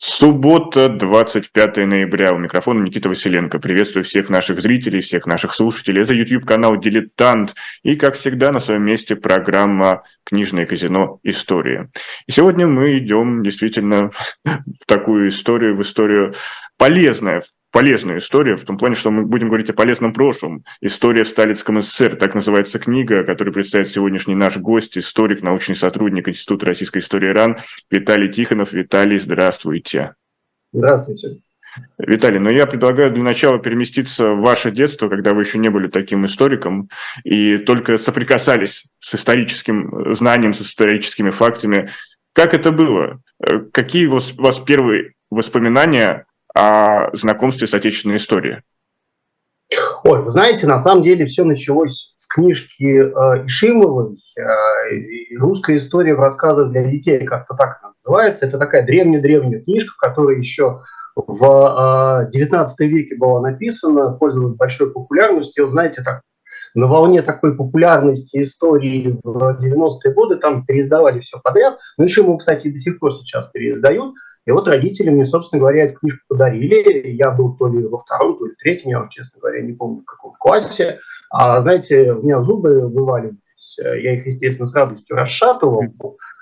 Суббота, 25 ноября. У микрофона Никита Василенко. Приветствую всех наших зрителей, всех наших слушателей. Это YouTube-канал «Дилетант». И, как всегда, на своем месте программа «Книжное казино. История». И сегодня мы идем действительно в такую историю, в историю полезная, полезная история, в том плане, что мы будем говорить о полезном прошлом. История в Сталинском СССР, так называется книга, которую представит сегодняшний наш гость, историк, научный сотрудник Института российской истории РАН Виталий Тихонов. Виталий, здравствуйте. Здравствуйте. Виталий, но ну я предлагаю для начала переместиться в ваше детство, когда вы еще не были таким историком и только соприкасались с историческим знанием, с историческими фактами. Как это было? Э, какие у вас первые воспоминания о знакомстве с отечественной историей? Ой, вы знаете, на самом деле все началось с книжки э, Ишимовой э, «Русская история в рассказах для детей», как-то так она называется. Это такая древняя-древняя книжка, которая еще в э, XIX веке была написана, пользовалась большой популярностью. Вот знаете, так, на волне такой популярности истории в 90-е годы там переиздавали все подряд. Ну, Ишимову, кстати, до сих пор сейчас переиздают – и вот родители мне, собственно говоря, эту книжку подарили. Я был то ли во втором, то ли в третьем, я уже, честно говоря, не помню, в каком классе. А, знаете, у меня зубы вываливались. Я их, естественно, с радостью расшатывал,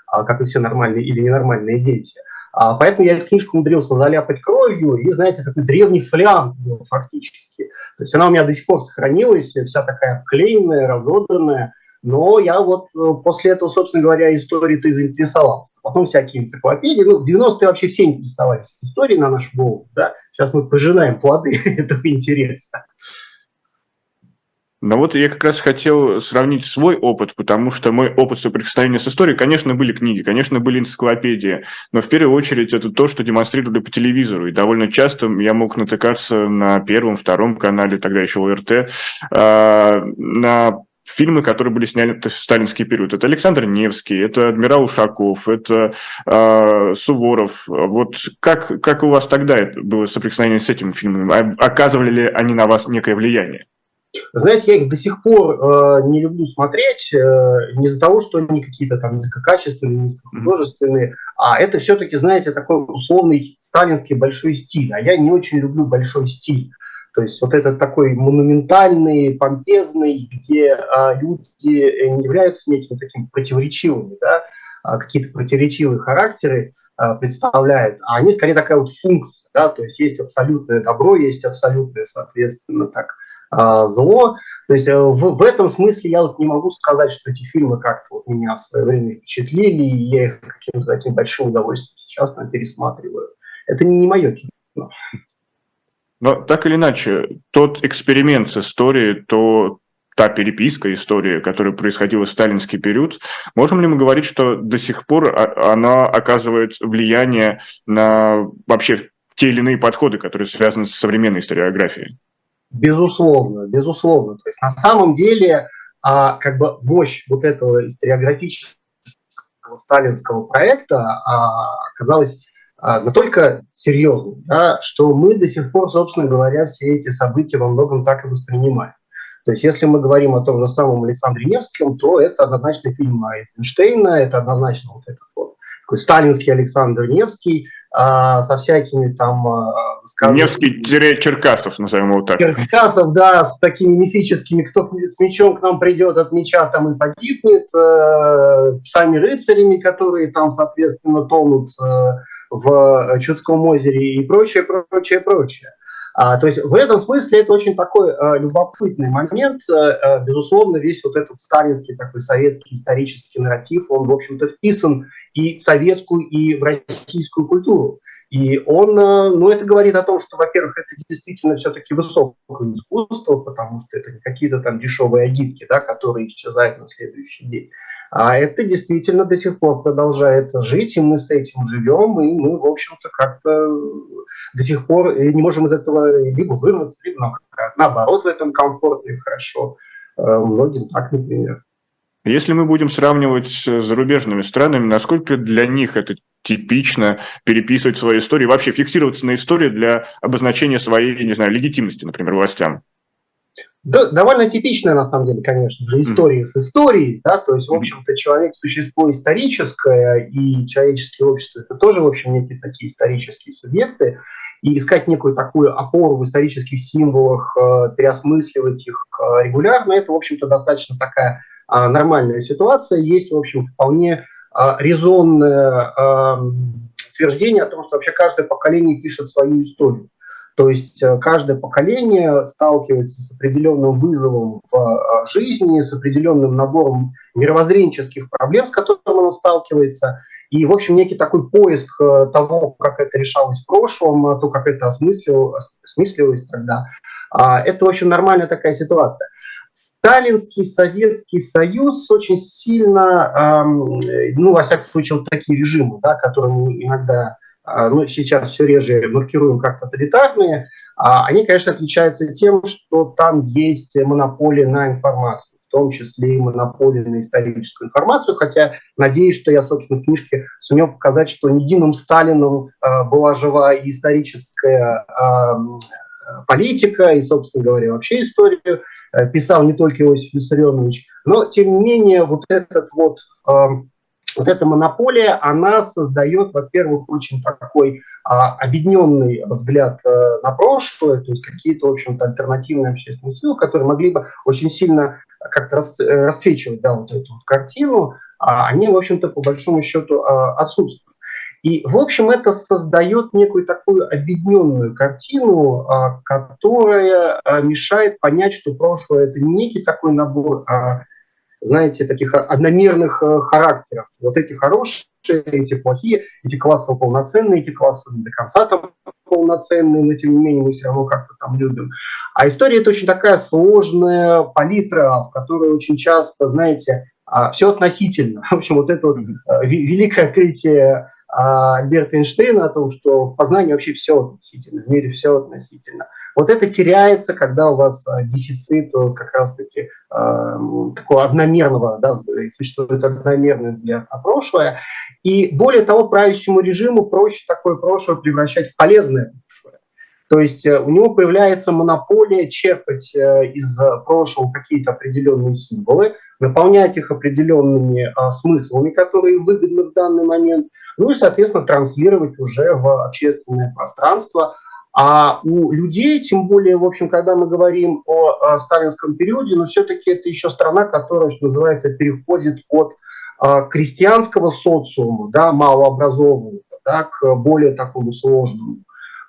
а, как и все нормальные или ненормальные дети. А, поэтому я эту книжку умудрился заляпать кровью, и, знаете, такой древний фолиант был фактически. То есть она у меня до сих пор сохранилась, вся такая обклеенная, разодранная. Но я вот э, после этого, собственно говоря, историей-то и заинтересовался. Потом всякие энциклопедии. Ну, в 90-е вообще все интересовались историей на нашу голову. Да? Сейчас мы пожинаем плоды этого интереса. Но вот я как раз хотел сравнить свой опыт, потому что мой опыт соприкосновения с историей, конечно, были книги, конечно, были энциклопедии, но в первую очередь это то, что демонстрировали по телевизору. И довольно часто я мог натыкаться на первом, втором канале, тогда еще ОРТ, а, на фильмы, которые были сняты в сталинский период. Это Александр Невский, это адмирал Ушаков, это э, Суворов. Вот как, как у вас тогда было соприкосновение с этими фильмами? А, оказывали ли они на вас некое влияние? Знаете, я их до сих пор э, не люблю смотреть э, не из-за того, что они какие-то там низкокачественные, низкохудожественные, а это все-таки, знаете, такой условный сталинский большой стиль. А я не очень люблю большой стиль. То есть вот этот такой монументальный, помпезный, где а, люди не являются некими такими противоречивыми, да, а какие-то противоречивые характеры а, представляют, а они скорее такая вот функция, да, то есть есть абсолютное добро, есть абсолютное, соответственно, так, а, зло. То есть э, в, в этом смысле я вот не могу сказать, что эти фильмы как-то вот меня в свое время впечатлили, и я их каким-то таким большим удовольствием сейчас пересматриваю. Это не мое кино. Но так или иначе, тот эксперимент с историей, то та переписка истории, которая происходила в сталинский период, можем ли мы говорить, что до сих пор она оказывает влияние на вообще те или иные подходы, которые связаны с современной историографией? Безусловно, безусловно. То есть на самом деле а, как бы мощь вот этого историографического сталинского проекта а, оказалась а, настолько серьезный, да, что мы до сих пор, собственно говоря, все эти события во многом так и воспринимаем. То есть если мы говорим о том же самом Александре Невском, то это однозначно фильм Эйзенштейна, это однозначно вот этот вот такой сталинский Александр Невский, а, со всякими там... А, Невский-Черкасов, назовем его так. Черкасов, да, с такими мифическими, кто с мечом к нам придет, от меча там и погибнет, э, сами рыцарями, которые там, соответственно, тонут э, в Чудском озере и прочее, прочее, прочее. А, то есть в этом смысле это очень такой а, любопытный момент. А, безусловно, весь вот этот сталинский такой советский исторический нарратив, он, в общем-то, вписан и в советскую, и в российскую культуру. И он, ну, это говорит о том, что, во-первых, это действительно все-таки высокое искусство, потому что это не какие-то там дешевые агитки, да, которые исчезают на следующий день. А это действительно до сих пор продолжает жить, и мы с этим живем, и мы, в общем-то, как-то до сих пор не можем из этого либо вырваться, либо наоборот в этом комфортно и хорошо. Э, многим так, например. Если мы будем сравнивать с зарубежными странами, насколько для них это типично переписывать свои истории, вообще фиксироваться на истории для обозначения своей, не знаю, легитимности, например, властям? Да, довольно типичная, на самом деле, конечно же, история mm. с историей, да, то есть, в общем-то, человек – существо историческое, и человеческое общество – это тоже, в общем, некие такие исторические субъекты, и искать некую такую опору в исторических символах, э, переосмысливать их э, регулярно, это, в общем-то, достаточно такая э, нормальная ситуация. Есть, в общем, вполне э, резонное э, утверждение о том, что вообще каждое поколение пишет свою историю. То есть э, каждое поколение сталкивается с определенным вызовом в э, жизни, с определенным набором мировоззренческих проблем, с которыми оно сталкивается. И, в общем, некий такой поиск э, того, как это решалось в прошлом, то, как это осмыслилось, осмысливалось тогда, а, это, в общем, нормальная такая ситуация. Сталинский Советский Союз очень сильно, ну, во всяком случае, вот такие режимы, да, которые мы иногда ну, сейчас все реже маркируем как тоталитарные, а они, конечно, отличаются тем, что там есть монополия на информацию, в том числе и монополия на историческую информацию, хотя надеюсь, что я, собственно, в книжке сумел показать, что не единым Сталином э, была жива и историческая политика, и, собственно говоря, вообще историю э, писал не только Иосиф Виссарионович, но, тем не менее, вот этот вот вот эта монополия, она создает, во-первых, очень такой а, объединенный взгляд а, на прошлое, то есть какие-то, в общем-то, альтернативные общественные силы, которые могли бы очень сильно как-то рас, э, расцвечивать да, вот эту вот картину, а они, в общем-то, по большому счету а, отсутствуют. И, в общем, это создает некую такую объединенную картину, а, которая мешает понять, что прошлое – это не некий такой набор знаете, таких одномерных э, характеров. Вот эти хорошие, эти плохие, эти классово полноценные, эти классы до конца там полноценные, но тем не менее мы все равно как-то там любим. А история это очень такая сложная палитра, в которой очень часто, знаете, а, все относительно. В общем, вот это вот э, великое открытие Альберта Эйнштейна о том, что в познании вообще все относительно, в мире все относительно. Вот это теряется, когда у вас а, дефицит как раз-таки э, такого одномерного, да, существует одномерный взгляд на прошлое. И более того, правящему режиму проще такое прошлое превращать в полезное прошлое. То есть э, у него появляется монополия черпать э, из прошлого какие-то определенные символы, наполнять их определенными а, смыслами, которые выгодны в данный момент, ну и, соответственно, транслировать уже в общественное пространство. А у людей, тем более, в общем, когда мы говорим о, о сталинском периоде, но все-таки это еще страна, которая, что называется, переходит от а, крестьянского социума, да, малообразованного, да, к более такому сложному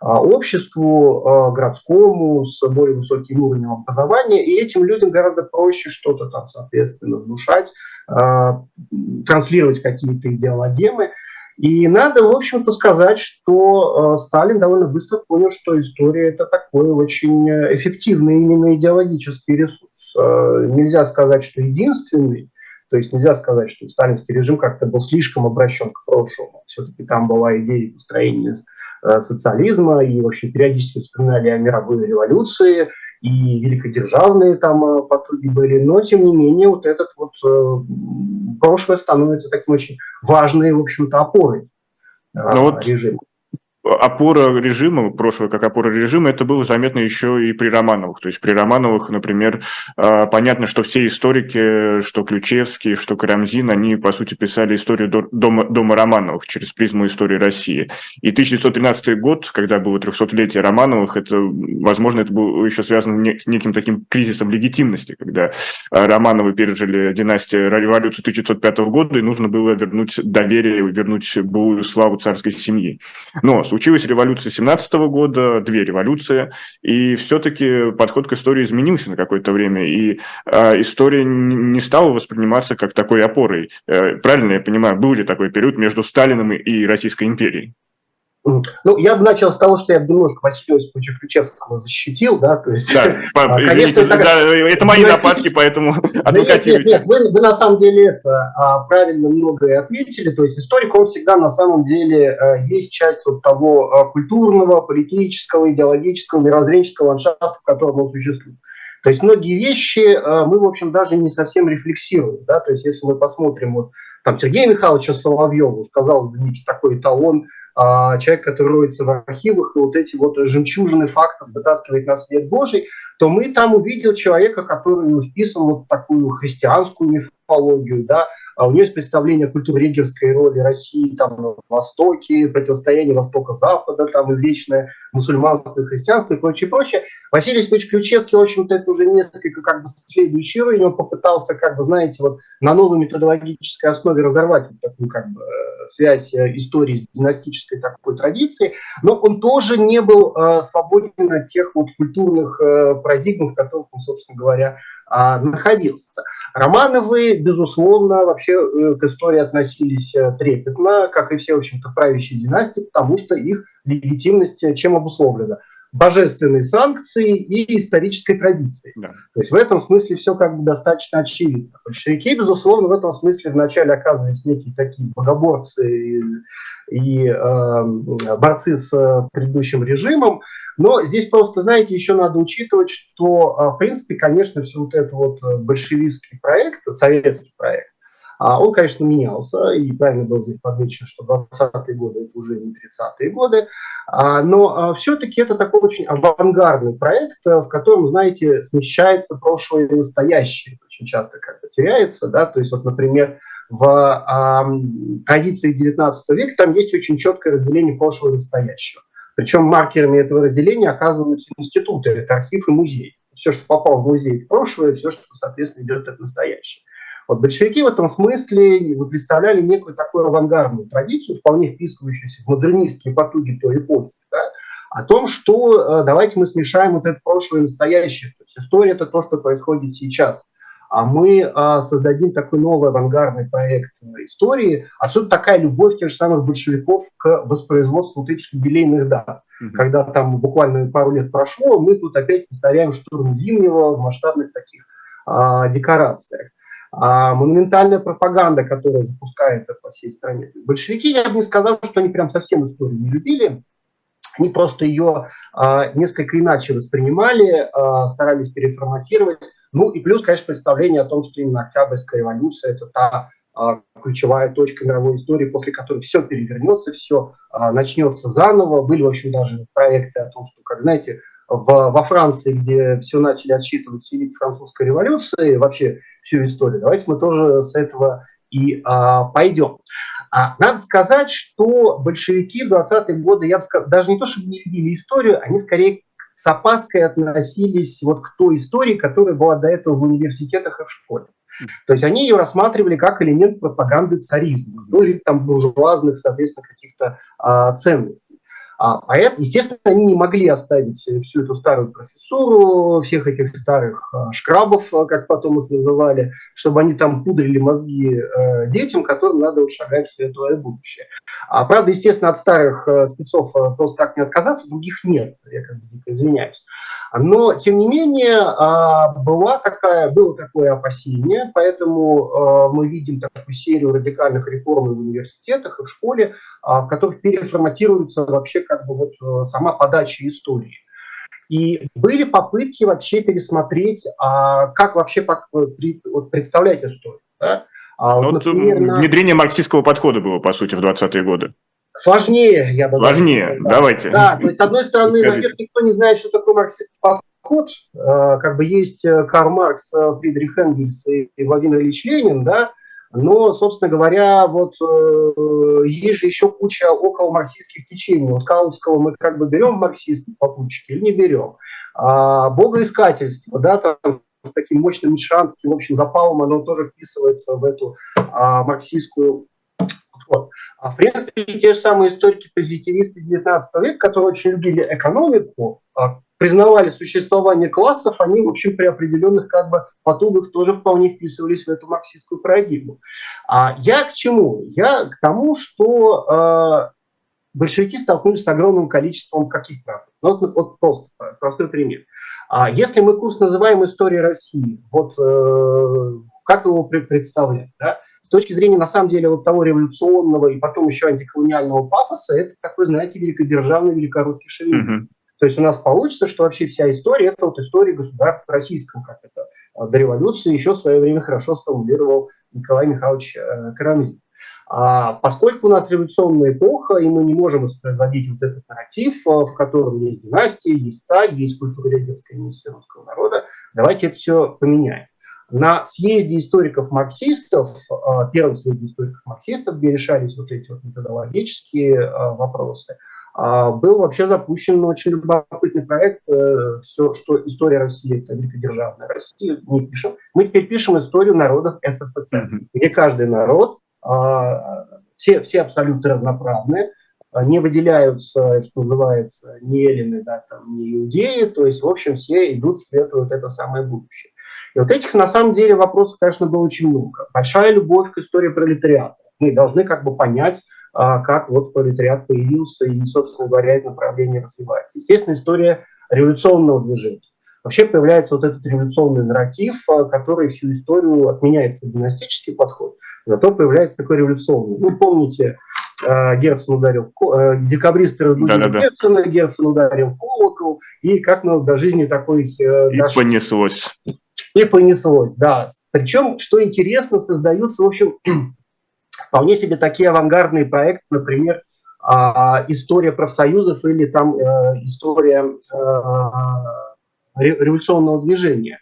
а, обществу а, городскому с более высоким уровнем образования, и этим людям гораздо проще что-то там, соответственно, внушать, а, транслировать какие-то идеологемы. И надо, в общем-то, сказать, что э, Сталин довольно быстро понял, что история – это такой очень эффективный именно идеологический ресурс. Э, нельзя сказать, что единственный, то есть нельзя сказать, что сталинский режим как-то был слишком обращен к прошлому. Все-таки там была идея построения э, социализма, и вообще периодически вспоминали о мировой революции, и великодержавные там э, потуги были, но тем не менее вот этот вот э, прошлое становится таким очень важной, в общем-то, опорой э, ну вот режима опора режима, прошлое как опора режима, это было заметно еще и при Романовых. То есть при Романовых, например, а, понятно, что все историки, что Ключевский, что Карамзин, они, по сути, писали историю дома, дома Романовых через призму истории России. И 1913 год, когда было 300-летие Романовых, это, возможно, это было еще связано с неким таким кризисом легитимности, когда а, Романовы пережили династию революцию 1905 года, и нужно было вернуть доверие, вернуть былую славу царской семьи. Но Случилась революция 17 года, две революции, и все-таки подход к истории изменился на какое-то время, и э, история не стала восприниматься как такой опорой. Э, правильно я понимаю, был ли такой период между Сталиным и Российской империей? Ну, я бы начал с того, что я бы немножко Василия Осиповича Ключевского защитил, да, то есть... Да, а, конечно, это, да, это мои нападки, поэтому адвокатируйте. Нет, нет, нет, вы, вы на самом деле это а, правильно многое отметили, то есть историк, он всегда на самом деле а, есть часть вот того культурного, политического, идеологического, мирозренческого ландшафта, в котором он существует. То есть многие вещи мы, в общем, даже не совсем рефлексируем, да, то есть если мы посмотрим вот там Сергея Михайловича Соловьева, уж казалось бы, некий такой эталон а, человек, который роется в архивах и вот эти вот жемчужины фактов вытаскивает на свет Божий, то мы там увидел человека, который вписан вот в такую христианскую мифологию, да, у нее есть представление о культурегерской роли России там на Востоке, противостояние Востока-Запада, там извечное мусульманство христианство и прочее, прочее. Василий Ильич Ключевский, в общем-то, это уже несколько как бы следующий уровень, он попытался, как бы, знаете, вот на новой методологической основе разорвать вот такую как бы связь э, истории с династической такой традицией, но он тоже не был э, свободен от тех вот культурных э, парадигм, в которых он, собственно говоря, а, находился. Романовы, безусловно, вообще э, к истории относились э, трепетно, как и все, в общем-то, правящие династии, потому что их легитимность э, чем обусловлена? божественной санкции и исторической традиции. Да. То есть в этом смысле все как бы достаточно очевидно. Большевики, безусловно, в этом смысле вначале оказывались некие такие богоборцы и, и э, борцы с предыдущим режимом, но здесь просто, знаете, еще надо учитывать, что, в принципе, конечно, все вот это вот большевистский проект, советский проект, а, он, конечно, менялся, и правильно было здесь подмечено, что 20-е годы это уже не 30-е годы, а, но все-таки это такой очень авангардный проект, э, в котором, знаете, смещается прошлое и настоящее, очень часто как-то теряется, да, то есть вот, например, в э, традиции 19 века там есть очень четкое разделение прошлого и настоящего. Причем маркерами этого разделения оказываются институты, это архив и музей. Все, что попало в музей в прошлое, все, что, соответственно, идет в настоящее. Вот большевики в этом смысле представляли некую такую авангардную традицию, вполне вписывающуюся в модернистские потуги той эпохи, да, о том, что э, давайте мы смешаем вот это прошлое и настоящее. То есть история – это то, что происходит сейчас а мы а, создадим такой новый авангардный проект истории. Отсюда такая любовь тех же самых большевиков к воспроизводству вот этих юбилейных дат. Mm-hmm. Когда там буквально пару лет прошло, мы тут опять повторяем штурм Зимнего в масштабных таких а, декорациях. А, монументальная пропаганда, которая запускается по всей стране. Большевики, я бы не сказал, что они прям совсем историю не любили. Они просто ее а, несколько иначе воспринимали, а, старались переформатировать. Ну и плюс, конечно, представление о том, что именно Октябрьская революция – это та а, ключевая точка мировой истории, после которой все перевернется, все а, начнется заново. Были, в общем, даже проекты о том, что, как знаете, в, во Франции, где все начали отсчитывать с Великой Французской революции, вообще всю историю, давайте мы тоже с этого и а, пойдем. А, надо сказать, что большевики в 20-е годы, я бы сказал, даже не то, чтобы не любили историю, они скорее с опаской относились вот к той истории, которая была до этого в университетах и в школе. То есть они ее рассматривали как элемент пропаганды царизма, ну или там буржуазных, соответственно, каких-то а, ценностей. А, поэтому, естественно, они не могли оставить всю эту старую профессуру, всех этих старых а, шкрабов, а, как потом их называли, чтобы они там пудрили мозги э, детям, которым надо вот шагать в светлое будущее. А, правда, естественно, от старых э, спецов э, просто так не отказаться, других нет, я как бы извиняюсь. Но, тем не менее, а, была такая, было такое опасение, поэтому а, мы видим такую серию радикальных реформ в университетах и в школе, а, в которых переформатируется вообще как бы вот сама подача истории. И были попытки вообще пересмотреть, как вообще представлять историю. Да? А, вот, например, на... Внедрение марксистского подхода было, по сути, в 20-е годы. Сложнее, я бы Сложнее, да. давайте. Да, то есть, с одной стороны, наверное, никто не знает, что такое марксистский подход. Э, как бы есть э, Карл Маркс, э, Фридрих Энгельс и Владимир Ильич Ленин, да, но, собственно говоря, вот есть же еще куча около марксистских течений. Вот Каутского мы как бы берем в марксистские попутчики или не берем. А, богоискательство, да, там с таким мощным мишанским, в общем, запалом, оно тоже вписывается в эту а, марксистскую вот. А в принципе, те же самые историки-позитивисты XIX века, которые очень любили экономику, а, признавали существование классов, они, в общем, при определенных как бы потугах тоже вполне вписывались в эту марксистскую парадигму. А я к чему? Я к тому, что э, большевики столкнулись с огромным количеством каких прав. Ну, вот, вот просто, простой пример. А если мы курс называем «История России», вот э, как его представлять? Да? с точки зрения, на самом деле, вот того революционного и потом еще антиколониального пафоса, это такой, знаете, великодержавный великорусский шовинизм. Mm-hmm. То есть у нас получится, что вообще вся история – это вот история государства российского, как это а, до революции еще в свое время хорошо сформулировал Николай Михайлович э, Карамзин. А поскольку у нас революционная эпоха, и мы не можем воспроизводить вот этот нарратив, э, в котором есть династия, есть царь, есть культура лидерская миссия русского народа, давайте это все поменяем. На съезде историков-марксистов, э, первом съезде историков-марксистов, где решались вот эти вот методологические вопросы, был вообще запущен очень любопытный проект «Все, что история России – это великодержавная Россия». Не пишем. Мы теперь пишем историю народов СССР, где каждый народ а, все, все абсолютно равноправны, а, не выделяются, что называется, ни эллины, да, там, ни иудеи, то есть, в общем, все идут в вот это самое будущее. И вот этих, на самом деле, вопросов, конечно, было очень много. Большая любовь к истории пролетариата. Мы должны как бы понять, а, как вот пролетариат появился и, собственно говоря, это направление развивается. Естественно, история революционного движения. Вообще появляется вот этот революционный нарратив, который всю историю отменяется династический подход – Зато появляется такой революционный. Вы помните, э, Герцен ударил, э, декабристы разбудили да, да, да. Герцена, Герцен ударил колокол, и как мы до жизни такой... Э, и дошли. понеслось. И понеслось, да. Причем, что интересно, создаются, в общем, вполне себе такие авангардные проекты, например, а, история профсоюзов или там история революционного движения,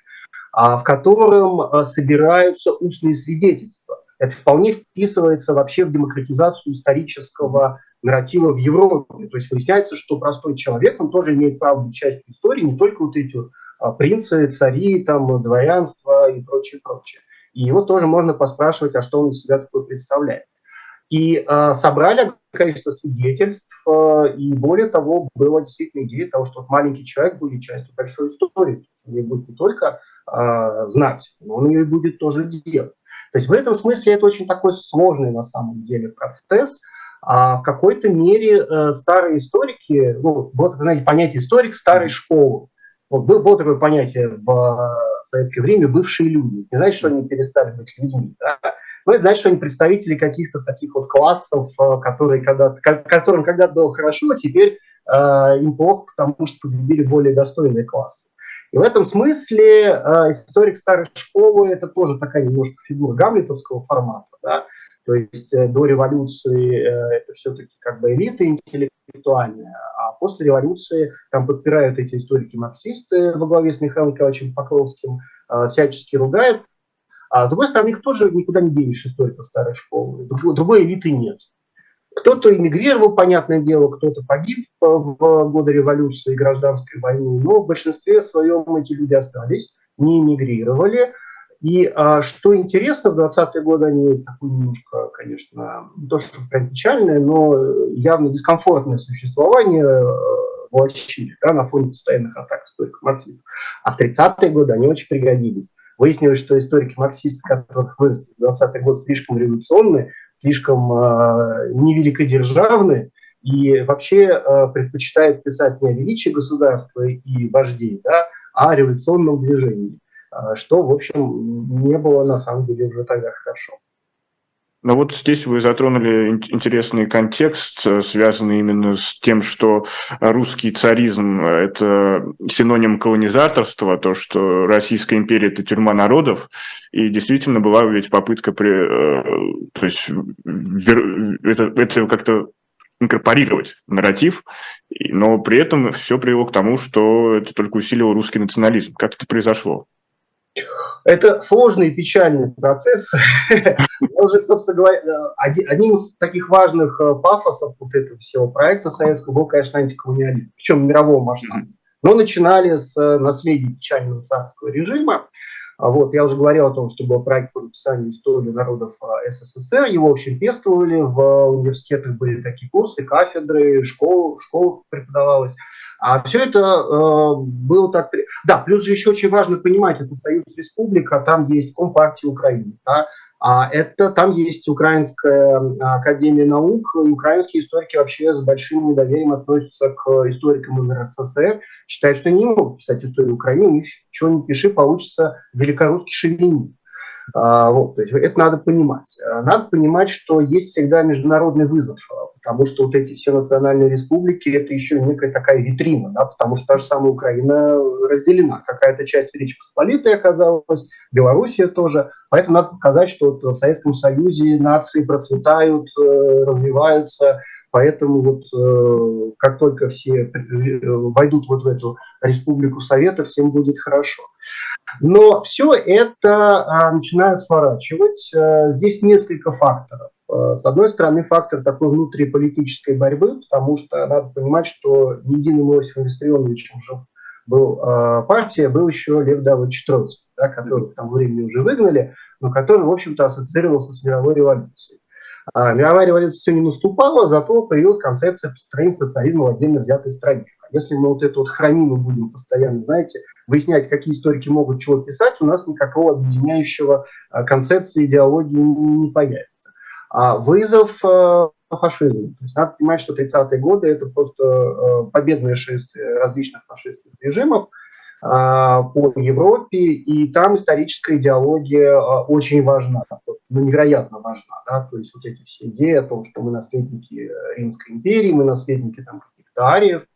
а, в котором собираются устные свидетельства это вполне вписывается вообще в демократизацию исторического нарратива в Европе. То есть выясняется, что простой человек, он тоже имеет право быть частью истории, не только вот эти а, принцы, цари, там, дворянство и прочее, прочее. И его тоже можно поспрашивать, а что он из себя такое представляет. И э, собрали количество свидетельств, э, и более того, была действительно идея того, что вот маленький человек будет частью большой истории. Он ее будет не только э, знать, но он ее и будет тоже делать. То есть в этом смысле это очень такой сложный на самом деле процесс. А в какой-то мере э, старые историки, ну, вот, знаете, понятие историк старой школы. Вот было, было такое понятие в советское время бывшие люди. Не значит, что они перестали быть людьми, да? но это значит, что они представители каких-то таких вот классов, э, которые когда которым когда-то было хорошо, а теперь э, им плохо, потому что победили более достойные классы. И в этом смысле э, историк старой школы – это тоже такая немножко фигура гамлетовского формата. Да? То есть э, до революции э, это все-таки как бы элита интеллектуальная, после революции там подпирают эти историки-марксисты во главе с Михаилом Николаевичем Покровским, э, всячески ругают. А с другой стороны, их тоже никуда не денешь историков старой школы. Другой, элиты нет. Кто-то эмигрировал, понятное дело, кто-то погиб в годы революции и гражданской войны, но в большинстве своем эти люди остались, не эмигрировали. И а, что интересно, в 20-е годы они такое немножко, конечно, не то что прям печальное, но явно дискомфортное существование э, влачили да, на фоне постоянных атак историков марксистов. А в 30-е годы они очень пригодились. Выяснилось, что историки-марксисты, которых выросли в 20-е годы, слишком революционные, слишком э, невеликодержавны и вообще э, предпочитают писать не о величии государства и вождей, да, а о революционном движении, э, что, в общем, не было на самом деле уже тогда хорошо. Но вот здесь вы затронули интересный контекст, э, связанный именно с тем, что русский царизм – это синоним колонизаторства, то, что Российская империя – это тюрьма народов, и действительно была ведь попытка, при, э, то есть это, это как-то инкорпорировать нарратив, но при этом все привело к тому, что это только усилило русский национализм. Как это произошло? Это сложный и печальный процесс. Уже, собственно говоря, одним из таких важных э, пафосов вот этого всего проекта советского был, конечно, антиколониализм, причем мирового масштаба. Но начинали с э, наследия печального царского режима, вот, я уже говорил о том, что был проект по написанию истории народов а, СССР. Его, в общем, пестовали. В университетах были такие курсы, кафедры, школ, в школах преподавалось. А все это э, было так... Да, плюс же еще очень важно понимать, это Союз Республика, там есть Компартия Украины. Да? А это там есть Украинская академия наук, и украинские историки вообще с большим недоверием относятся к историкам из РСФСР, считают, что они не могут писать историю Украины, у них чего не пиши, получится великорусский шовинизм. А, вот, то есть это надо понимать. Надо понимать, что есть всегда международный вызов, потому что вот эти все национальные республики – это еще некая такая витрина, да, потому что та же самая Украина разделена. Какая-то часть Речи Посполитой оказалась, Белоруссия тоже. Поэтому надо показать, что вот в Советском Союзе нации процветают, э, развиваются, Поэтому вот э, как только все э, войдут вот в эту республику Совета, всем будет хорошо. Но все это а, начинают сворачивать. А, здесь несколько факторов. А, с одной стороны, фактор такой внутриполитической борьбы, потому что надо понимать, что не единым Иосифом Виссарионовичем жив был а, партия, был еще Лев Давыдович Троцкий, да, который к времени уже выгнали, но который, в общем-то, ассоциировался с мировой революцией. А, мировая революция все не наступала, зато появилась концепция построения социализма в отдельно взятой стране. А если мы вот эту вот хранину будем постоянно, знаете, выяснять, какие историки могут чего писать, у нас никакого объединяющего а, концепции, идеологии не появится. А вызов а, фашизму. То есть надо понимать, что 30-е годы это просто победное шествие различных фашистских режимов, а, по Европе, и там историческая идеология очень важна, ну, невероятно важна. Да? То есть вот эти все идеи о том, что мы наследники Римской империи, мы наследники там, каких-то ариев.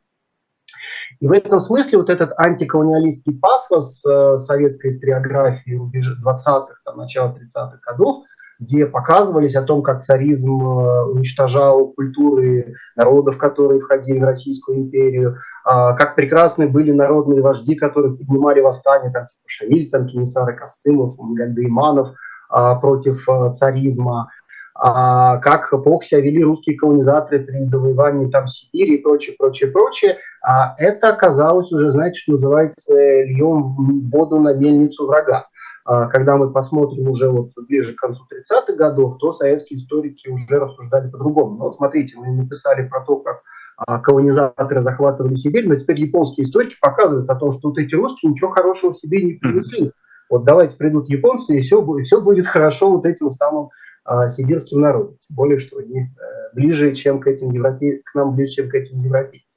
И в этом смысле вот этот антиколониалистский пафос э, советской историографии 20-х, там, начала 30-х годов, где показывались о том, как царизм э, уничтожал культуры народов, которые входили в Российскую империю, а, как прекрасны были народные вожди, которые поднимали восстание, там, типа Шамиль, там, Кенесары Косымов, Гандейманов а, против а, царизма, как плохо себя вели русские колонизаторы при завоевании там Сибири и прочее, прочее, прочее. Это оказалось уже, знаете, что называется, льем воду на мельницу врага. Когда мы посмотрим уже вот ближе к концу 30-х годов, то советские историки уже рассуждали по-другому. Ну, вот смотрите, мы написали про то, как а, колонизаторы захватывали Сибирь, но теперь японские историки показывают о том, что вот эти русские ничего хорошего себе не принесли. Вот давайте придут японцы, и все, все будет хорошо вот этим самым а, сибирским народом. Тем более, что они а, ближе, чем к этим европе... к нам ближе, чем к этим европейцам.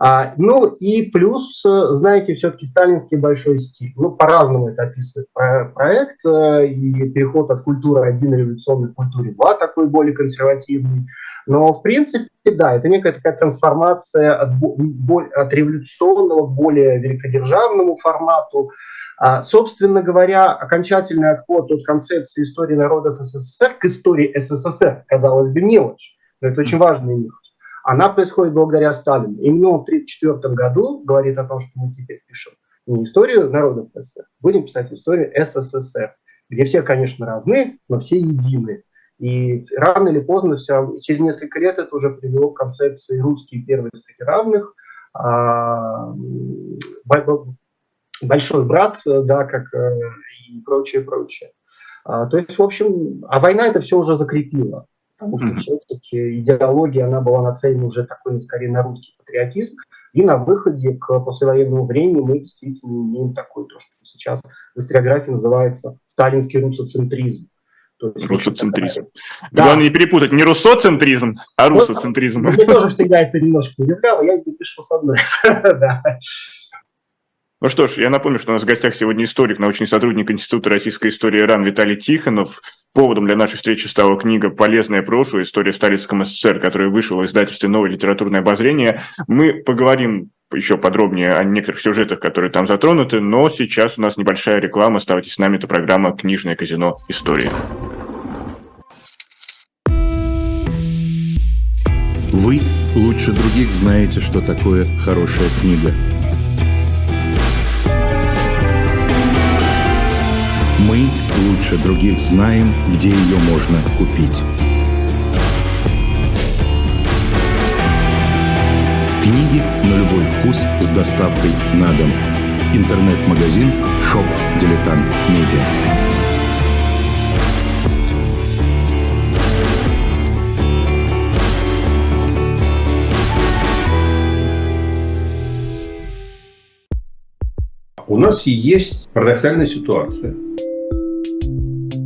А, ну и плюс, знаете, все-таки сталинский большой стиль. Ну, по-разному это описывает про проект. Э, и переход от культуры один революционной к культуре два, такой более консервативный. Но, в принципе, да, это некая такая трансформация от, от революционного к более великодержавному формату. А, собственно говоря, окончательный отход от концепции истории народов СССР к истории СССР, казалось бы, мелочь, но это очень важная мелочь. Она происходит благодаря Сталину. Именно в 1934 году говорит о том, что мы теперь пишем не историю народов СССР, будем писать историю СССР, где все, конечно, равны, но все едины. И рано или поздно, все, через несколько лет это уже привело к концепции русские первые среди равных, а, большой брат, да, как э, и прочее, прочее. А, то есть, в общем, а война это все уже закрепила, потому что все-таки идеология, она была нацелена уже такой, скорее, на русский патриотизм, и на выходе к послевоенному времени мы действительно имеем такой, то, что сейчас в историографии называется сталинский русоцентризм. Русоцентризм. Да. Главное не перепутать не руссоцентризм, а русоцентризм. Ну, мне тоже всегда это немножко удивляло, я здесь пишу с одной. Ну что ж, я напомню, что у нас в гостях сегодня историк, научный сотрудник Института российской истории РАН Виталий Тихонов. Поводом для нашей встречи стала книга «Полезное прошлое. История в Сталинском СССР», которая вышла в издательстве «Новое литературное обозрение». Мы поговорим еще подробнее о некоторых сюжетах, которые там затронуты, но сейчас у нас небольшая реклама. Оставайтесь с нами, это программа «Книжное казино. История». Вы лучше других знаете, что такое хорошая книга. Мы лучше других знаем, где ее можно купить. Книги на любой вкус с доставкой на дом. Интернет-магазин Shop Дилетант Медиа. У нас есть парадоксальная ситуация.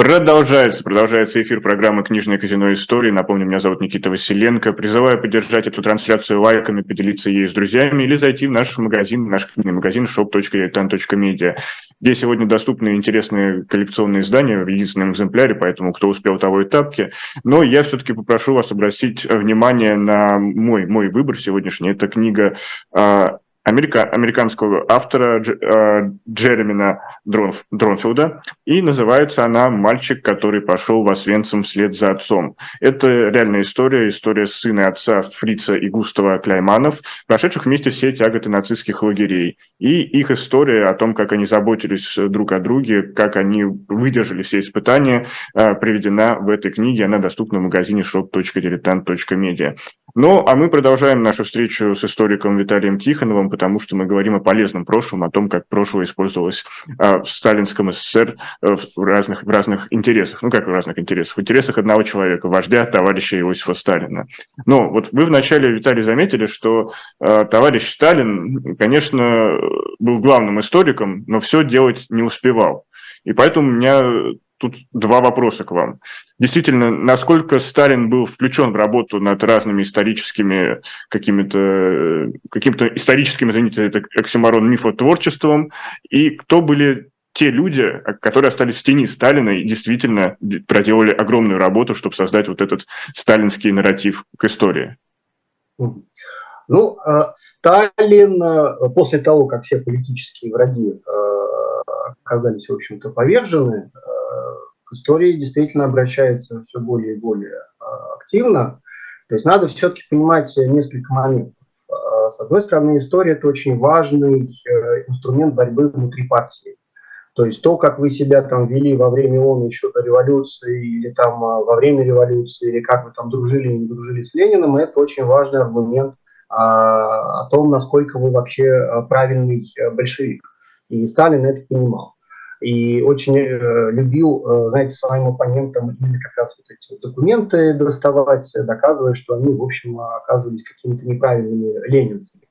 Продолжается, продолжается эфир программы «Книжное казино истории». Напомню, меня зовут Никита Василенко. Призываю поддержать эту трансляцию лайками, поделиться ей с друзьями или зайти в наш магазин, наш книжный магазин shop.diletant.media, где сегодня доступны интересные коллекционные издания в единственном экземпляре, поэтому кто успел, того и тапки. Но я все-таки попрошу вас обратить внимание на мой, мой выбор сегодняшний. Это книга а, америка, американского автора Дж, э, Джеремина Дронф, Дронфилда, и называется она «Мальчик, который пошел в Освенцим вслед за отцом». Это реальная история, история сына отца Фрица и Густава Кляйманов, прошедших вместе все тяготы нацистских лагерей, и их история о том, как они заботились друг о друге, как они выдержали все испытания, э, приведена в этой книге, она доступна в магазине shop.diletant.media. Ну, а мы продолжаем нашу встречу с историком Виталием Тихоновым, потому что мы говорим о полезном прошлом, о том, как прошлое использовалось а, в сталинском СССР э, в разных, в разных интересах. Ну, как в разных интересах? В интересах одного человека, вождя, товарища Иосифа Сталина. Но вот вы вначале, Виталий, заметили, что э, товарищ Сталин, конечно, был главным историком, но все делать не успевал. И поэтому у меня тут два вопроса к вам. Действительно, насколько Сталин был включен в работу над разными историческими какими-то каким-то историческим, извините, это оксиморон мифотворчеством, и кто были те люди, которые остались в тени Сталина и действительно проделали огромную работу, чтобы создать вот этот сталинский нарратив к истории? Ну, э, Сталин э, после того, как все политические враги э, оказались, в общем-то, повержены, к истории действительно обращается все более и более а, активно. То есть надо все-таки понимать несколько моментов. А, с одной стороны, история – это очень важный э, инструмент борьбы внутри партии. То есть то, как вы себя там вели во время ООН еще до революции, или там а, во время революции, или как вы там дружили или не дружили с Лениным, это очень важный аргумент о том, насколько вы вообще правильный э, большевик. И Сталин это понимал и очень э, любил, э, знаете, своим оппонентам именно как раз вот эти вот документы доставать, доказывая, что они, в общем, оказывались какими-то неправильными ленинцами.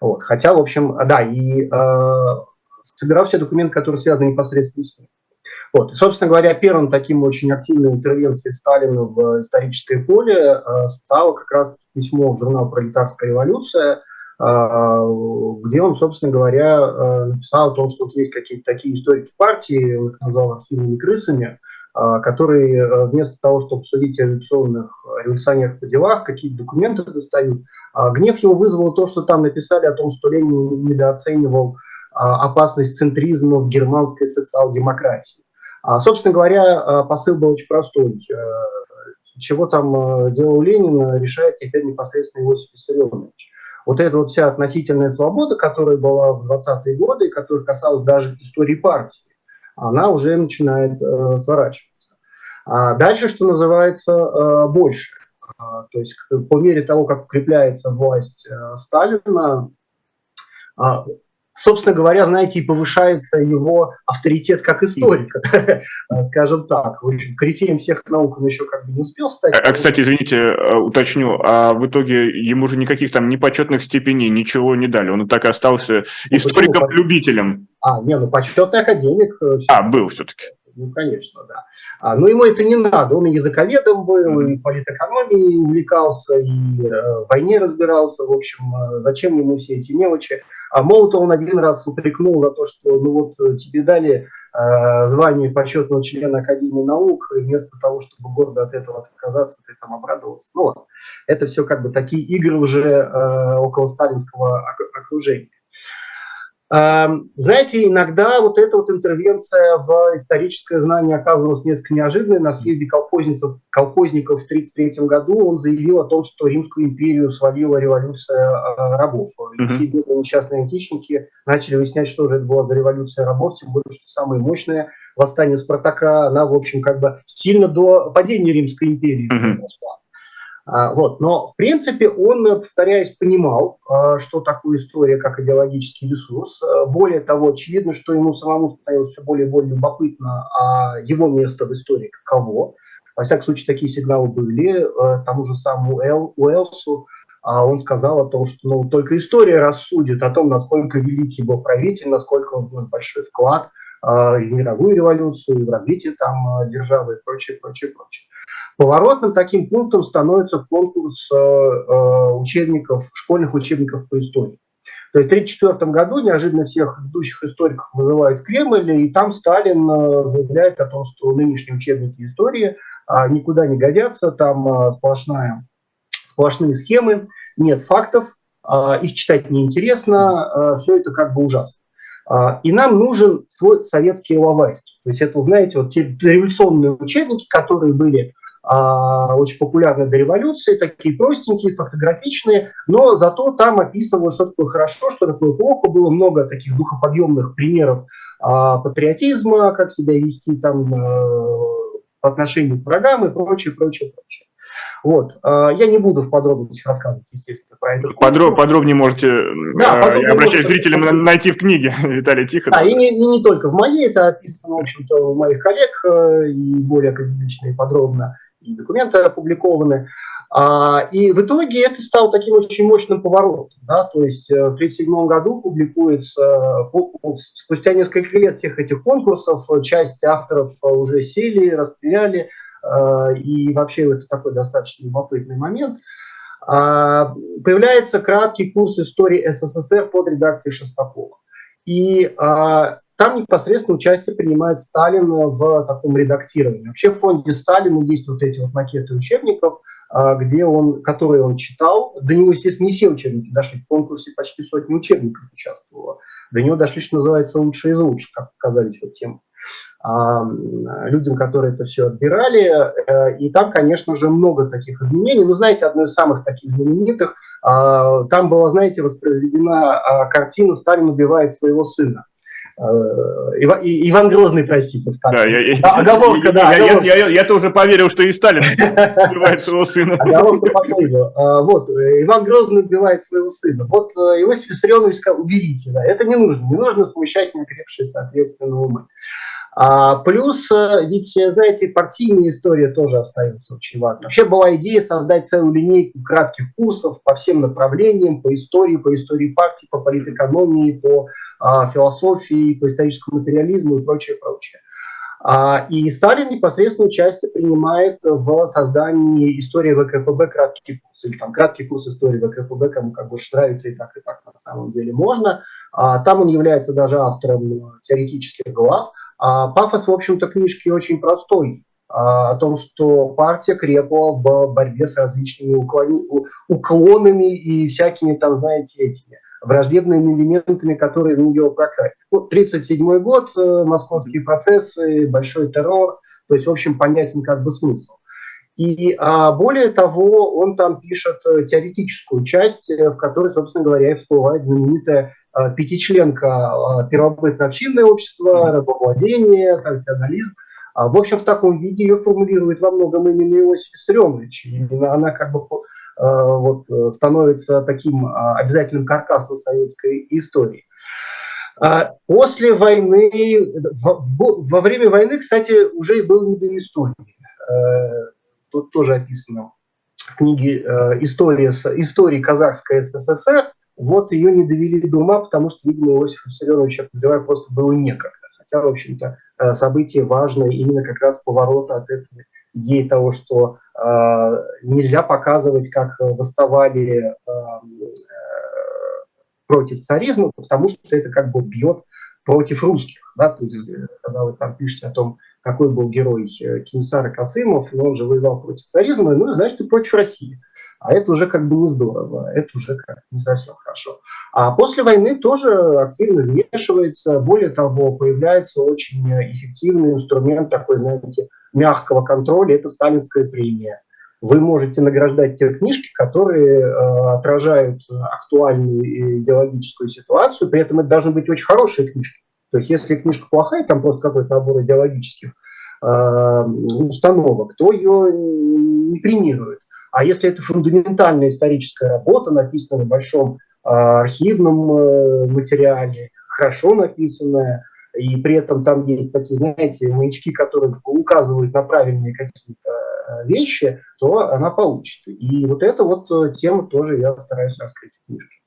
Вот. Хотя, в общем, да, и э, собирал все документы, которые связаны непосредственно с ним. Вот. И, собственно говоря, первым таким очень активной интервенцией Сталина в историческое поле э, стало как раз письмо в журнал «Пролетарская революция», где он, собственно говоря, э, написал о том, что вот есть какие-то такие историки партии, он их назвал архивными крысами, а, которые э, вместо того, чтобы судить о революционных революционерах по делах, какие-то документы достают. А, гнев его вызвало то, что там написали о том, что Ленин недооценивал опасность центризма в германской социал-демократии. Собственно говоря, посыл был очень простой. Э, чего там делал Ленин, решает теперь непосредственно Иосиф Виссарионович вот эта вот вся относительная свобода, которая была в 20-е годы, которая касалась даже истории партии, она уже начинает э, сворачиваться. А дальше, что называется, э, больше. А, то есть по мере того, как укрепляется власть э, Сталина, а, собственно говоря, знаете, и повышается его авторитет как историка, скажем так. В общем, корифеем всех наук он еще как бы не успел стать. А, а, кстати, извините, э, уточню, а в итоге ему же никаких там непочетных степеней ничего не дали, он так и остался ну, историком-любителем. А, не, ну почетный академик. Э, а, был все-таки. Ну, конечно, да. А, но ему это не надо. Он и языковедом был, и политэкономией увлекался, и э, в войне разбирался. В общем, э, зачем ему все эти мелочи? А Молотов он один раз упрекнул за то, что ну вот э, тебе дали э, звание почетного члена Академии наук, и вместо того, чтобы гордо от этого отказаться, ты там обрадовался. Ну ладно, это все как бы такие игры уже э, около сталинского окружения. Эм, знаете, иногда вот эта вот интервенция в историческое знание оказывалась несколько неожиданной. На съезде колхозников, колхозников в 1933 году он заявил о том, что Римскую империю свалила революция э, рабов. И все эти несчастные античники начали выяснять, что же это была за революция рабов, тем более, что самое мощное восстание Спартака, она, в общем, как бы сильно до падения Римской империи произошла. А, вот. Но, в принципе, он, повторяясь, понимал, а, что такое история как идеологический ресурс. А, более того, очевидно, что ему самому становилось все более и более любопытно, а его место в истории каково. Во всяком случае, такие сигналы были. Тому же самому Эл, Уэлсу он сказал о том, что ну, только история рассудит о том, насколько великий был правитель, насколько он внес большой вклад в мировую революцию, в развитие там державы и прочее, прочее, прочее. Поворотным таким пунктом становится конкурс э, учебников, школьных учебников по истории. То есть в 1934 году неожиданно всех ведущих историков вызывают Кремль, и там Сталин заявляет о том, что нынешние учебники истории а, никуда не годятся, там сплошная, сплошные схемы, нет фактов, а, их читать неинтересно, все это как бы ужасно. А, и нам нужен свой советский Иловайский. То есть это, знаете, вот те революционные учебники, которые были а, очень популярны до революции, такие простенькие, фотографичные, но зато там описывают, что такое хорошо, что такое плохо. Было много таких духоподъемных примеров а, патриотизма, как себя вести там а, по отношению к врагам и прочее, прочее, прочее. Вот. Я не буду в подробностях рассказывать, естественно, про это. Подроб, подробнее можете, да, подробнее обращаюсь к зрителям, можете... найти в книге Виталия Тихонова. А, и не, и не только в моей, это описано, в общем-то, у моих коллег и более академично и подробно и документы опубликованы. А, и в итоге это стало таким очень мощным поворотом. Да? То есть э, в 1937 году публикуется, спустя несколько лет всех этих конкурсов, часть авторов уже сели, расстреляли, э, и вообще это такой достаточно любопытный момент. А, появляется краткий курс истории СССР под редакцией Шестакова. И а, там непосредственно участие принимает Сталин в таком редактировании. Вообще в фонде Сталина есть вот эти вот макеты учебников, а, где он, которые он читал. До него, естественно, не все учебники дошли. В конкурсе почти сотни учебников участвовало. До него дошли, что называется, лучшие из лучших, как показались вот тем а, людям, которые это все отбирали. Э, и там, конечно же, много таких изменений. Ну, знаете, одно из самых таких знаменитых, а, там была, знаете, воспроизведена картина «Сталин убивает своего сына». Э, Иван, Иван Грозный, простите, Да, я, я, а, оговорка, да. Я, оговорка. Я, я, я, тоже поверил, что и Сталин убивает своего сына. Оговорка по а, Вот, э, Иван Грозный убивает своего сына. Вот Иосиф Виссарионович сказал, уберите, да. Это не нужно, не нужно смущать неокрепшие, соответственно, умы. А, плюс, э, ведь, знаете, партийная история тоже остается очень важной. Вообще была идея создать целую линейку кратких курсов по всем направлениям, по истории, по истории партии, по политэкономии, по а, философии, по историческому материализму и прочее, прочее. А, и Сталин непосредственно участие принимает в создании истории ВКПБ краткий курс, или там краткий курс истории ВКПБ, кому как больше нравится, и так, и так на самом деле можно. А, там он является даже автором теоретических глав, а пафос, в общем-то, книжки очень простой а, о том, что партия крепла в борьбе с различными уклони... уклонами и всякими там, знаете, этими враждебными элементами, которые в нее прокрали. Ну, 1937 год, э, московские процессы, большой террор, то есть, в общем, понятен как бы смысл. И а, более того, он там пишет э, теоретическую часть, э, в которой, собственно говоря, и всплывает знаменитая Э, пятичленка э, первобытно-общинное общество, рабовладение, национализм. А, в общем, в таком виде ее формулирует во многом именно Иосиф Виссарионович. Именно она как бы э, вот, становится таким обязательным каркасом советской истории. А, после войны, во время войны, кстати, уже и был не до истории. Тут тоже описано в книге «История, истории Казахской СССР», вот ее не довели до ума, потому что, видимо, Иосифу Виссарионовичу подбивать просто было некогда. Хотя, в общем-то, э, событие важное именно как раз поворота от этой идеи того, что э, нельзя показывать, как восставали э, э, против царизма, потому что это как бы бьет против русских. Да? То есть, э, когда вы там пишете о том, какой был герой э, Кинсара Касымов, но он же воевал против царизма, ну, значит, и против России. А это уже как бы не здорово, это уже как не совсем хорошо. А после войны тоже активно вмешивается. Более того, появляется очень эффективный инструмент такой, знаете, мягкого контроля. Это сталинская премия. Вы можете награждать те книжки, которые э, отражают актуальную идеологическую ситуацию. При этом это должны быть очень хорошие книжки. То есть, если книжка плохая, там просто какой-то набор идеологических э, установок, то ее не премируют. А если это фундаментальная историческая работа, написанная в большом архивном э, материале, хорошо написанная, и при этом там есть такие, знаете, маячки, которые указывают на правильные какие-то э, вещи, то она получит. И вот эта вот э, тема тоже я стараюсь раскрыть в книжке.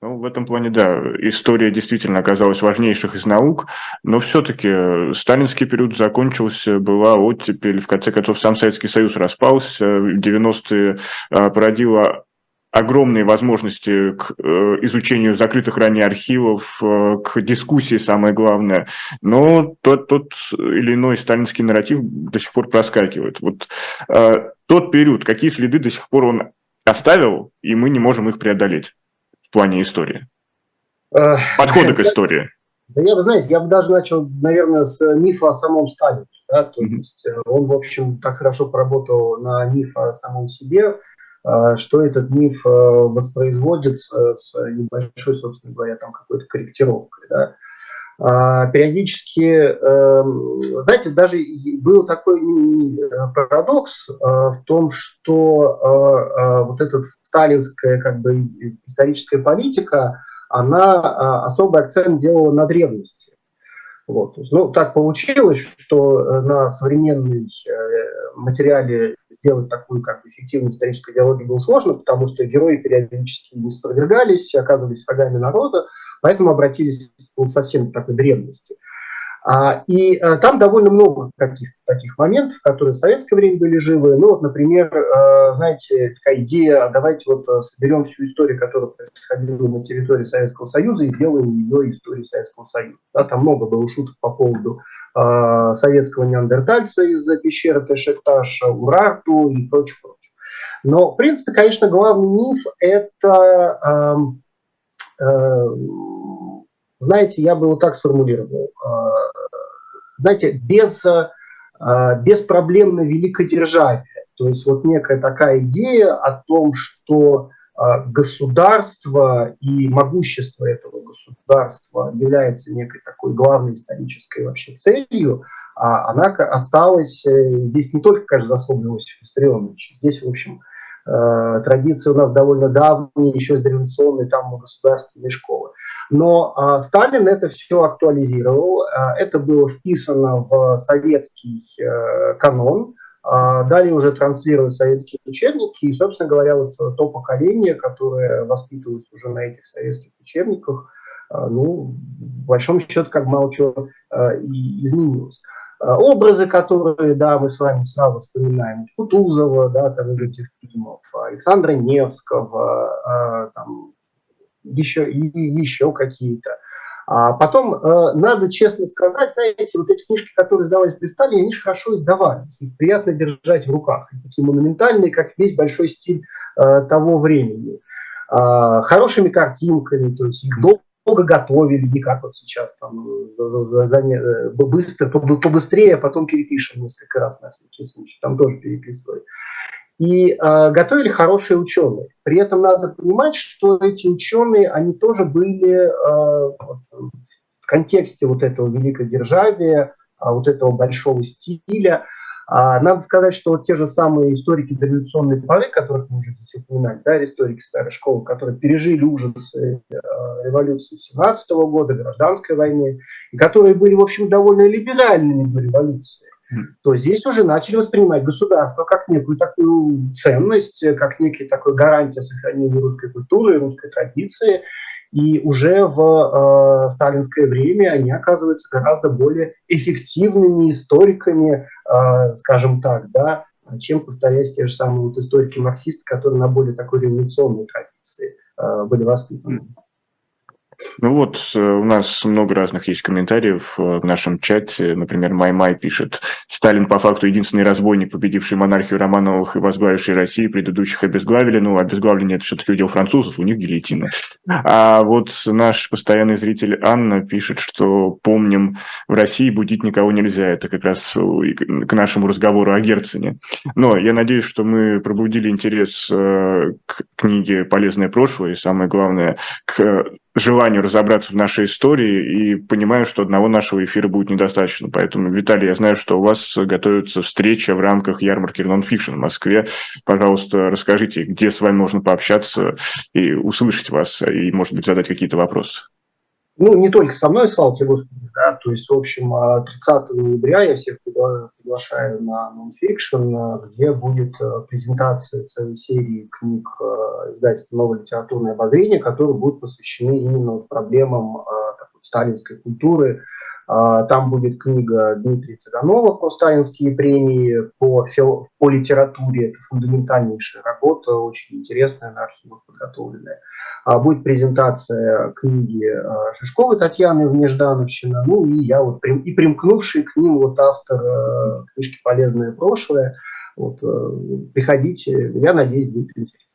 Ну, в этом плане, да, история действительно оказалась важнейших из наук, но все-таки сталинский период закончился, была оттепель, в конце концов сам Советский Союз распался, 90-е породила огромные возможности к э, изучению закрытых ранее архивов, э, к дискуссии, самое главное. Но тот, тот или иной сталинский нарратив до сих пор проскакивает. Вот э, тот период, какие следы до сих пор он оставил, и мы не можем их преодолеть в плане истории? Подхода к истории. Да я бы, знаете, я бы даже начал, наверное, с мифа о самом Сталине. Да? То mm-hmm. есть он, в общем, так хорошо поработал на миф о самом себе, а, что этот миф воспроизводится с небольшой, собственно говоря, там какой-то корректировкой. Да. А, периодически, эм, знаете, даже был такой парадокс в том, что вот эта сталинская как бы историческая политика, она особый акцент делала на древности. Вот. Ну, так получилось, что э, на современной э, материале сделать такую как бы, эффективную историческую диалогию было сложно, потому что герои периодически не спровергались, оказывались врагами народа, поэтому обратились к совсем такой древности. А, и а, там довольно много таких, таких моментов, которые в советское время были живы. Ну вот, например, а, знаете, такая идея, давайте вот соберем всю историю, которая происходила на территории Советского Союза и сделаем ее историей Советского Союза. Да, там много было шуток по поводу советского неандертальца из пещеры Тешекташ, Урарту и прочее, прочее. Но, в принципе, конечно, главный миф – это знаете, я бы вот так сформулировал. А, знаете, без, а, беспроблемно великодержавие. То есть вот некая такая идея о том, что государство и могущество этого государства является некой такой главной исторической вообще целью, а она осталась э, здесь не только, кажется, заслуга Иосифа Виссарионовича, здесь, в общем, Э, традиции у нас довольно давние, еще с дореволюционной там государственной школы. Но э, Сталин это все актуализировал, э, это было вписано в советский э, канон, э, далее уже транслируют советские учебники, и, собственно говоря, вот то поколение, которое воспитывалось уже на этих советских учебниках, э, ну, в большом счету, как мало чего э, изменилось. Э, образы, которые, да, мы с вами сразу вспоминаем, Кутузова, да, там из этих фильмов, Александра Невского, э, там, еще, и еще какие-то. А потом, э, надо честно сказать, знаете, вот эти книжки, которые издавались при Сталине, они же хорошо издавались, их приятно держать в руках. Они такие монументальные, как весь большой стиль того времени. Хорошими картинками, то есть их долго долго готовили, не как вот сейчас там за, за, за, за, э, быстро, побыстрее, а потом перепишем несколько раз на всякий случай, там тоже переписывали. И э, готовили хорошие ученые. При этом надо понимать, что эти ученые, они тоже были э, в контексте вот этого великодержавия, э, вот этого большого стиля, а надо сказать, что вот те же самые историки дореволюционной поры, которых мы уже здесь упоминали, да, историки старой школы, которые пережили ужасы э, революции 17 года, гражданской войны, и которые были, в общем, довольно либеральными до революции, то здесь уже начали воспринимать государство как некую такую ценность, как некий такой гарантия сохранения русской культуры, русской традиции, и уже в э, сталинское время они оказываются гораздо более эффективными историками, э, скажем так, да, чем, повторяюсь, те же самые вот историки-марксисты, которые на более такой революционной традиции э, были воспитаны. Ну вот, э, у нас много разных есть комментариев э, в нашем чате. Например, Май-Май пишет, Сталин по факту единственный разбойник, победивший монархию Романовых и возглавивший Россию, предыдущих обезглавили. Ну, обезглавление – это все-таки удел французов, у них гильотина. А вот наш постоянный зритель Анна пишет, что помним, в России будить никого нельзя. Это как раз к нашему разговору о Герцене. Но я надеюсь, что мы пробудили интерес э, к книге «Полезное прошлое» и, самое главное, к желанию разобраться в нашей истории и понимаю, что одного нашего эфира будет недостаточно. Поэтому, Виталий, я знаю, что у вас готовится встреча в рамках ярмарки Nonfiction в Москве. Пожалуйста, расскажите, где с вами можно пообщаться и услышать вас, и, может быть, задать какие-то вопросы. Ну, не только со мной, слава тебе, Господи, да, то есть, в общем, 30 ноября я всех приглашаю на Nonfiction, где будет э, презентация целой серии книг э, издательства «Новое литературное обозрение», которые будут посвящены именно проблемам э, такой, сталинской культуры. Там будет книга Дмитрия Цыганова про сталинские премии по, фил... по литературе. Это фундаментальнейшая работа, очень интересная, на архивах подготовленная. А, будет презентация книги а, Шишковой Татьяны «Внеждановщина», ну и я вот и примкнувший к ним вот автор а, книжки «Полезное прошлое». Вот, приходите, я надеюсь, будет интересно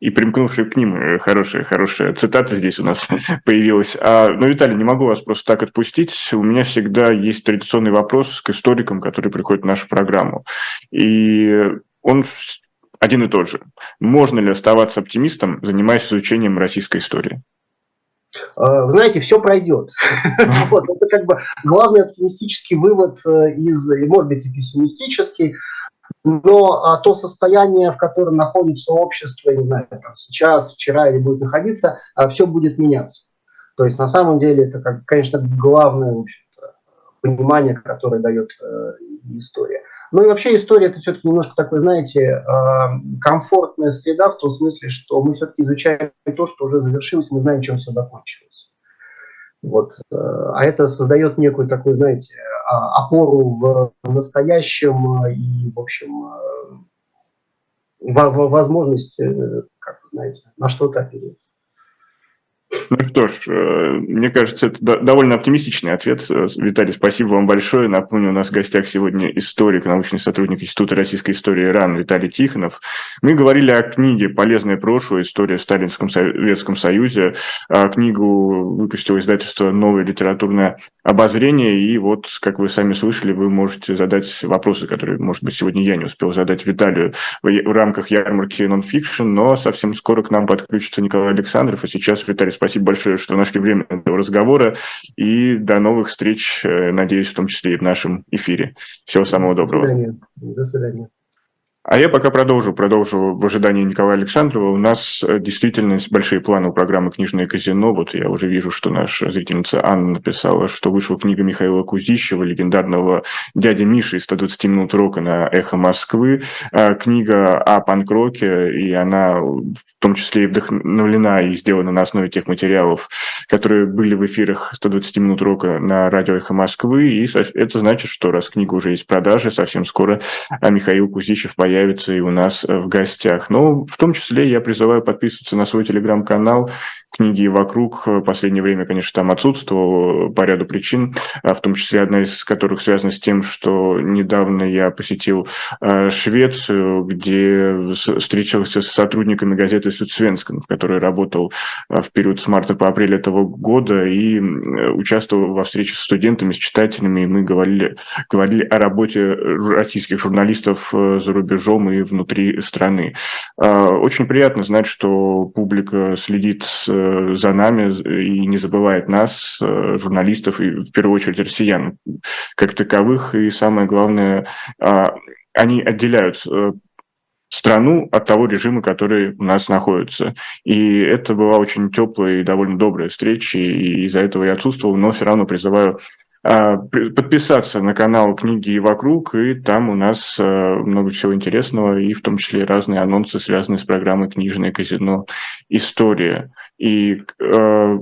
и примкнувшие к ним э, хорошая, хорошая цитата здесь у нас появилась. А, ну, Виталий, не могу вас просто так отпустить. У меня всегда есть традиционный вопрос к историкам, которые приходят в нашу программу. И он один и тот же. Можно ли оставаться оптимистом, занимаясь изучением российской истории? А, вы знаете, все пройдет. вот, это как бы главный оптимистический вывод э, из, может быть и пессимистический, но а, то состояние, в котором находится общество, не знаю, там, сейчас, вчера или будет находиться, а, все будет меняться. То есть на самом деле это, как, конечно, главное в понимание, которое дает э, история. Ну и вообще история это все-таки немножко такой, знаете, а, комфортная среда в том смысле, что мы все-таки изучаем то, что уже завершилось, мы знаем, чем все закончилось. Вот. Э, а это создает некую такую, знаете, опору в настоящем и, в общем, э, возможность, как вы знаете, на что-то опереться. Ну что ж, э, мне кажется, это довольно оптимистичный ответ. Э, Виталий, спасибо вам большое. Напомню, у нас в гостях сегодня историк, научный сотрудник Института российской истории РАН Виталий Тихонов. Мы говорили о книге «Полезное прошлое. История в Сталинском Советском Союзе». А книгу выпустило издательство «Новое литературное обозрение». И вот, как вы сами слышали, вы можете задать вопросы, которые, может быть, сегодня я не успел задать Виталию в рамках ярмарки Nonfiction, но совсем скоро к нам подключится Николай Александров. А сейчас, Виталий, Спасибо большое, что нашли время для этого разговора. И до новых встреч, э, надеюсь, в том числе и в нашем эфире. Всего самого доброго. До свидания. До свидания. А я пока продолжу, продолжу в ожидании Николая Александрова. У нас э, действительно большие планы у программы «Книжное казино». Вот я уже вижу, что наша зрительница Анна написала, что вышла книга Михаила Кузищева, легендарного дяди Миши из 120 минут рока на «Эхо Москвы». А книга о панк-роке, и она в том числе и вдохновлена и сделана на основе тех материалов, которые были в эфирах 120 минут рока на радио «Эхо Москвы». И это значит, что раз книга уже есть в продаже, совсем скоро а Михаил Кузищев появится появится и у нас э, в гостях. Но в том числе я призываю подписываться на свой телеграм-канал книги вокруг. В последнее время, конечно, там отсутствовал по ряду причин, а в том числе одна из которых связана с тем, что недавно я посетил э, Швецию, где встречался с сотрудниками газеты «Сюдсвенскан», в которой работал э, в период с марта по апрель этого года и участвовал во встрече с студентами, с читателями, и мы говорили, говорили о работе российских журналистов за рубежом и внутри страны. Очень приятно знать, что публика следит за нами и не забывает нас, э, журналистов и в первую очередь россиян как таковых. И самое главное, а, они отделяют э, страну от того режима, который у нас находится. И это была очень теплая и довольно добрая встреча, и из-за этого я отсутствовал, но все равно призываю подписаться на канал «Книги и вокруг», и там у нас а, много всего интересного, и в том числе разные анонсы, связанные с программой «Книжное казино. История». И а,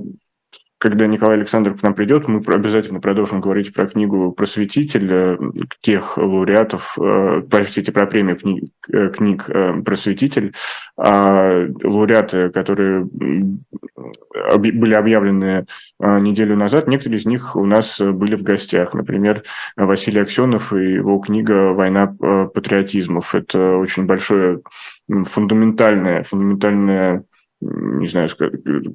когда Николай Александров к нам придет, мы обязательно продолжим говорить про книгу «Просветитель», тех лауреатов, э, простите, про премию книг, э, книг э, «Просветитель», а лауреаты, которые были объявлены неделю назад, некоторые из них у нас были в гостях. Например, Василий Аксенов и его книга «Война патриотизмов». Это очень большое фундаментальное, фундаментальное не знаю,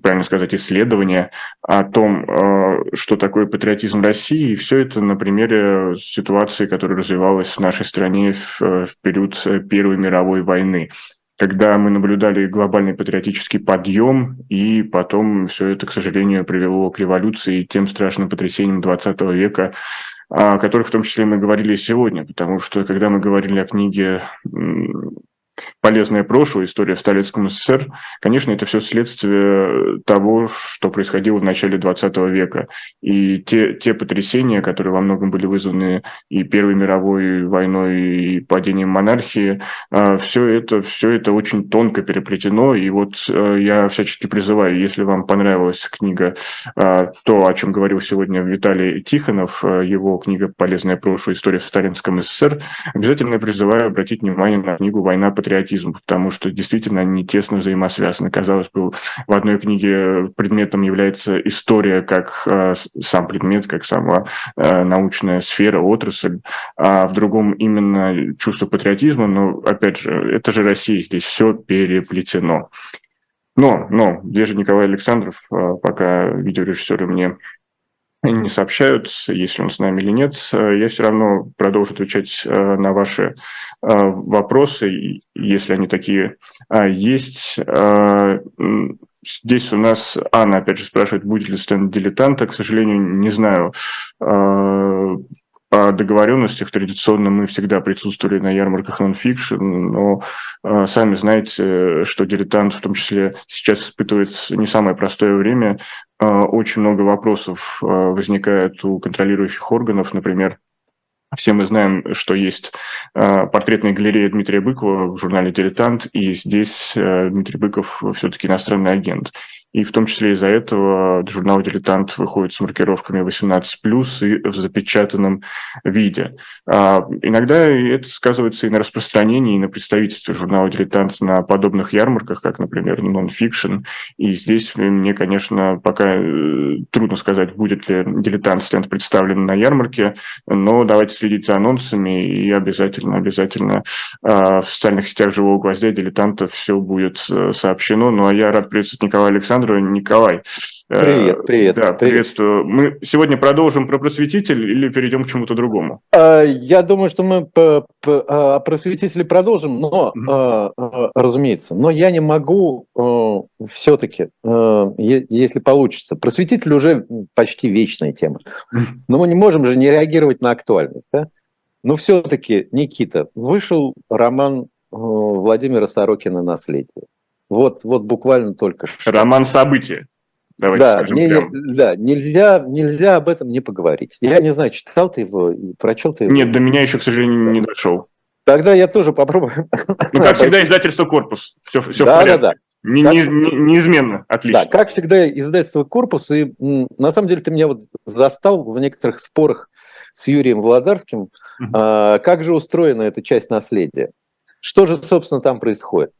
правильно сказать, исследования о том, э, что такое патриотизм России, и все это на примере ситуации, которая развивалась в нашей стране в, в период Первой мировой войны когда мы наблюдали глобальный патриотический подъем, и потом все это, к сожалению, привело к революции и тем страшным потрясениям 20 века, о которых в том числе мы говорили сегодня, потому что когда мы говорили о книге полезное прошлое, история в Сталинском СССР, конечно, это все следствие того, что происходило в начале 20 века. И те, те потрясения, которые во многом были вызваны и Первой мировой войной, и падением монархии, а, все это, все это очень тонко переплетено. И вот э, я всячески призываю, если вам понравилась книга, то, о чем говорил сегодня Виталий Тихонов, э, его книга «Полезное прошлое. История в Сталинском СССР», обязательно призываю обратить внимание на книгу «Война патриотизм, потому что действительно они тесно взаимосвязаны. Казалось бы, в одной книге предметом является история как э, сам предмет, как сама э, научная сфера, отрасль, а в другом именно чувство патриотизма, но, опять же, это же Россия, здесь все переплетено. Но, но, где же Николай Александров, э, пока видеорежиссеры мне не сообщают, есть ли он с нами или нет. Я все равно продолжу отвечать э, на ваши э, вопросы, если они такие есть. Здесь у нас Анна, опять же, спрашивает, будет ли стенд дилетанта. К сожалению, не знаю. А, о договоренностях традиционно мы всегда присутствовали на ярмарках нонфикшн, но э, сами знаете, что дилетант в том числе сейчас испытывает не самое простое время. Э, очень много вопросов возникает у контролирующих органов, например, все мы знаем, что есть портретная галерея Дмитрия Быкова в журнале «Дилетант», и здесь Дмитрий Быков все-таки иностранный агент. И в том числе из-за этого журнал «Дилетант» выходит с маркировками 18+, и в запечатанном виде. А, иногда это сказывается и на распространении, и на представительстве журнала «Дилетант» на подобных ярмарках, как, например, «Нонфикшн». И здесь мне, конечно, пока э, трудно сказать, будет ли «Дилетант» стенд представлен на ярмарке, но давайте следить за анонсами, и обязательно, обязательно а, в социальных сетях «Живого гвоздя» «Дилетанта» все будет э, сообщено. Ну, а я рад приветствовать Николая Александровича, Александру. Николай. Э, привет, привет. Да, приветствую. Мы сегодня продолжим про просветитель или перейдем к чему-то другому? Э, я думаю, что мы по, о просветителе продолжим, но, mm-hmm. разумеется, но я не могу все-таки, если получится, просветитель уже почти вечная тема, но мы не можем же не реагировать на актуальность, да? Но все-таки, Никита, вышел роман Владимира Сорокина «Наследие». Вот, вот буквально только что. Роман события. Давайте да, скажем не, прямо. да, нельзя, нельзя об этом не поговорить. Я не знаю, читал ты его, прочел ты его? Нет, до меня еще, к сожалению, не дошел. Тогда я тоже попробую. Ну, как всегда, издательство «Корпус». Все, все да, в порядке. Да, да. Не, не, не, неизменно, отлично. Да, как всегда, издательство «Корпус». И на самом деле ты меня вот застал в некоторых спорах с Юрием Володарским. Угу. А, как же устроена эта часть наследия? Что же, собственно, там происходит?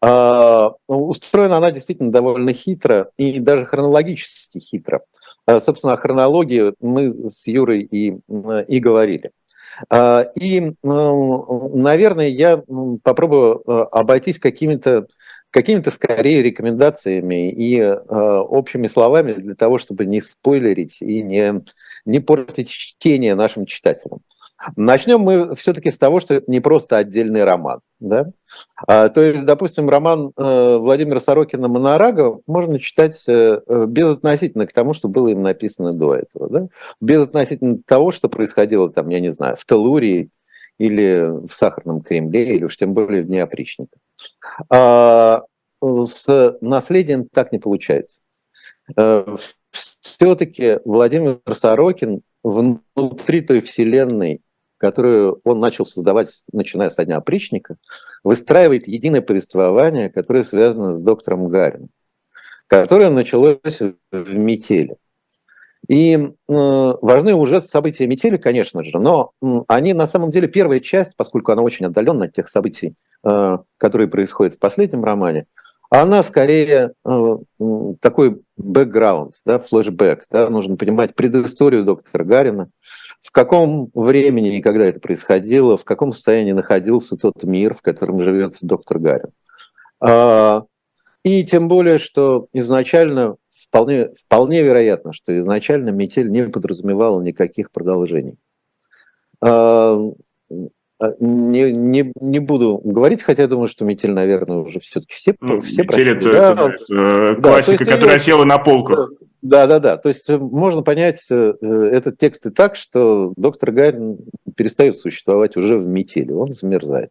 А, устроена она действительно довольно хитро и даже хронологически хитро. А, собственно, о хронологии мы с Юрой и, и говорили. А, и, наверное, я попробую обойтись какими-то какими-то скорее рекомендациями и общими словами для того, чтобы не спойлерить и не, не портить чтение нашим читателям. Начнем мы все-таки с того, что это не просто отдельный роман. Да? А, то есть, допустим, роман э, Владимира Сорокина «Монорага» можно читать э, э, безотносительно к тому, что было им написано до этого. Да? Безотносительно того, что происходило там, я не знаю, в Телурии или в Сахарном Кремле, или уж тем более в Дне. А с наследием так не получается. Все-таки Владимир Сорокин внутри той вселенной, которую он начал создавать, начиная с дня опричника, выстраивает единое повествование, которое связано с доктором Гарином, которое началось в метели. И э, важны уже события метели, конечно же, но они на самом деле первая часть, поскольку она очень отдалена от тех событий, э, которые происходят в последнем романе, она скорее э, такой бэкграунд, да, флешбэк. Да, нужно понимать предысторию доктора Гарина, в каком времени и когда это происходило, в каком состоянии находился тот мир, в котором живет доктор Гарин. А, и тем более, что изначально вполне, вполне вероятно, что изначально метель не подразумевала никаких продолжений. А, не, не, не буду говорить, хотя я думаю, что метель, наверное, уже все-таки все, ну, все метель это, да, это, это классика, да, которая ее, села на полках. Да, да, да. То есть можно понять этот текст и так, что доктор Гарин перестает существовать уже в метели, он замерзает.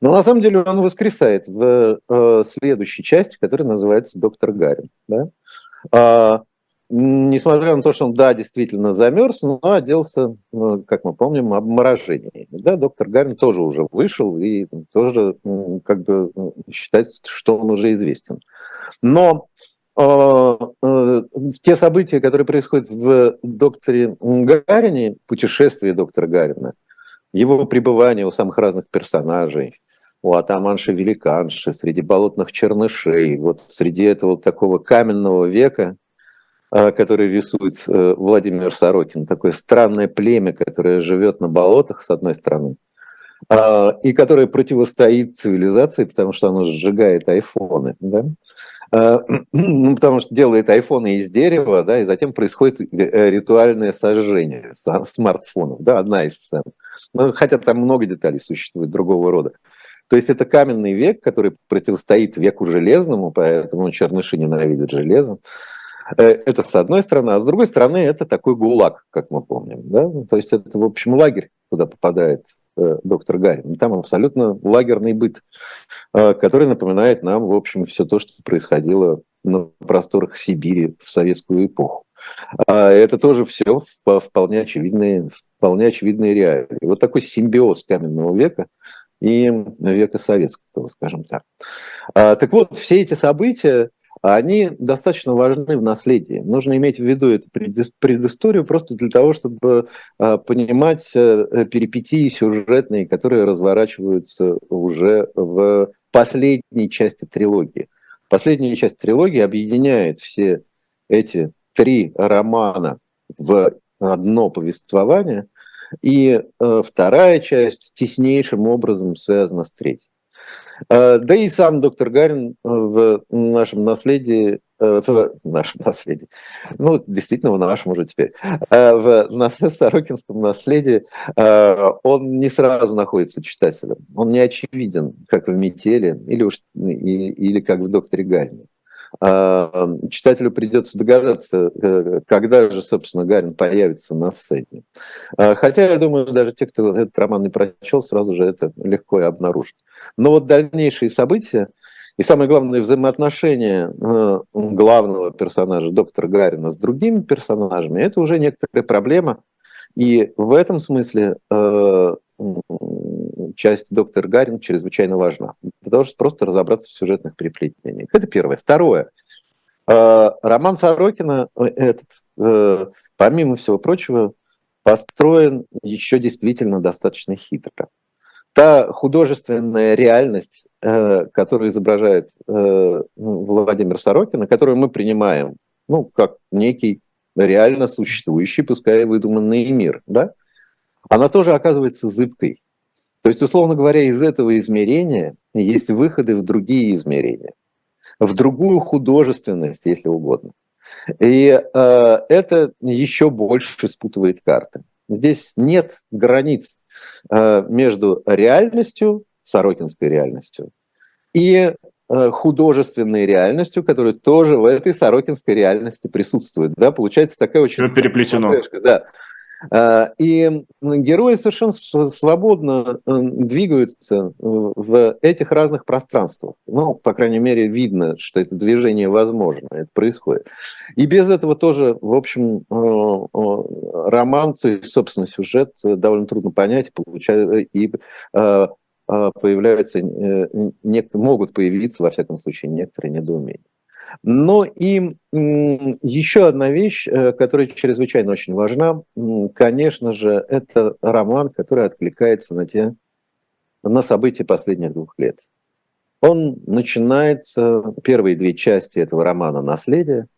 Но на самом деле он воскресает в э, следующей части, которая называется «Доктор Гарин». Да? Несмотря на то, что он, да, действительно замерз, но оделся, э, как мы помним, обморожениями. Да, доктор Гарин тоже уже вышел и тоже как бы считается, что он уже известен. Но э, э, те события, которые происходят в докторе Гарине, путешествии доктора Гарина, его пребывание у самых разных персонажей, у атаманши-великанши, среди болотных чернышей, вот среди этого такого каменного века, который рисует э, Владимир Сорокин, такое странное племя, которое живет на болотах, с одной стороны, а, и которое противостоит цивилизации, потому что оно сжигает айфоны, да? А, ну, потому что делает айфоны из дерева, да, и затем происходит э, ритуальное сожжение смартфонов, да, одна из сцен. Ну, хотя там много деталей существует другого рода. То есть это каменный век, который противостоит веку железному, поэтому черныши ненавидят железо. Э, это с одной стороны, а с другой стороны это такой гулаг, как мы помним. Да? То есть это, в общем, лагерь, куда попадает э, доктор Гарин. Там абсолютно лагерный быт, э, который напоминает нам, в общем, все то, что происходило на просторах Сибири в советскую эпоху. А это тоже все вполне очевидные, вполне очевидные реалии. Вот такой симбиоз каменного века и века советского, скажем так. А, так вот, все эти события, они достаточно важны в наследии. Нужно иметь в виду эту предысторию просто для того, чтобы а, понимать э, перипетии сюжетные, которые разворачиваются уже в последней части трилогии. Последняя часть трилогии объединяет все эти три романа в одно повествование, и э, вторая часть теснейшим образом связана с третьей. Э, да и сам доктор Гарин в нашем наследии, э, в нашем наследии, ну, действительно, в нашем уже теперь, э, в Сорокинском наследии он не сразу находится читателем. Он не очевиден, как в «Метели» или, уж, или как в «Докторе Гарине». А, читателю придется догадаться, э, когда же, собственно, Гарин появится на сцене. А, хотя, я думаю, даже те, кто этот роман не прочел, сразу же это легко и обнаружат. Но вот дальнейшие события и самое главное, взаимоотношения э, главного персонажа, доктора Гарина, с другими персонажами, это уже некоторая проблема. И в этом смысле э, часть доктор Гарин чрезвычайно важна. Для того, чтобы просто разобраться в сюжетных переплетениях. Это первое. Второе. Э, роман Сорокина э, этот, э, помимо всего прочего, построен еще действительно достаточно хитро. Та художественная реальность, которую изображает Владимир Сорокин, которую мы принимаем ну, как некий реально существующий, пускай выдуманный мир, да, она тоже оказывается зыбкой. То есть, условно говоря, из этого измерения есть выходы в другие измерения, в другую художественность, если угодно. И э, это еще больше спутывает карты. Здесь нет границ э, между реальностью, сорокинской реальностью, и э, художественной реальностью, которая тоже в этой сорокинской реальности присутствует. Да? Получается такая очень... Переплетено. Да. А, и герои совершенно свободно э, двигаются э, в этих разных пространствах. Ну, по крайней мере, видно, что это движение возможно, это происходит. И без этого тоже, в общем, э, роман, то есть, собственно, сюжет довольно трудно понять, и появляются, могут появиться, во всяком случае, некоторые недоумения. Но и еще одна вещь, э, которая чрезвычайно очень важна, конечно же, это роман, который откликается на те на события последних двух лет. Он начинается, первые две части этого романа «Наследие»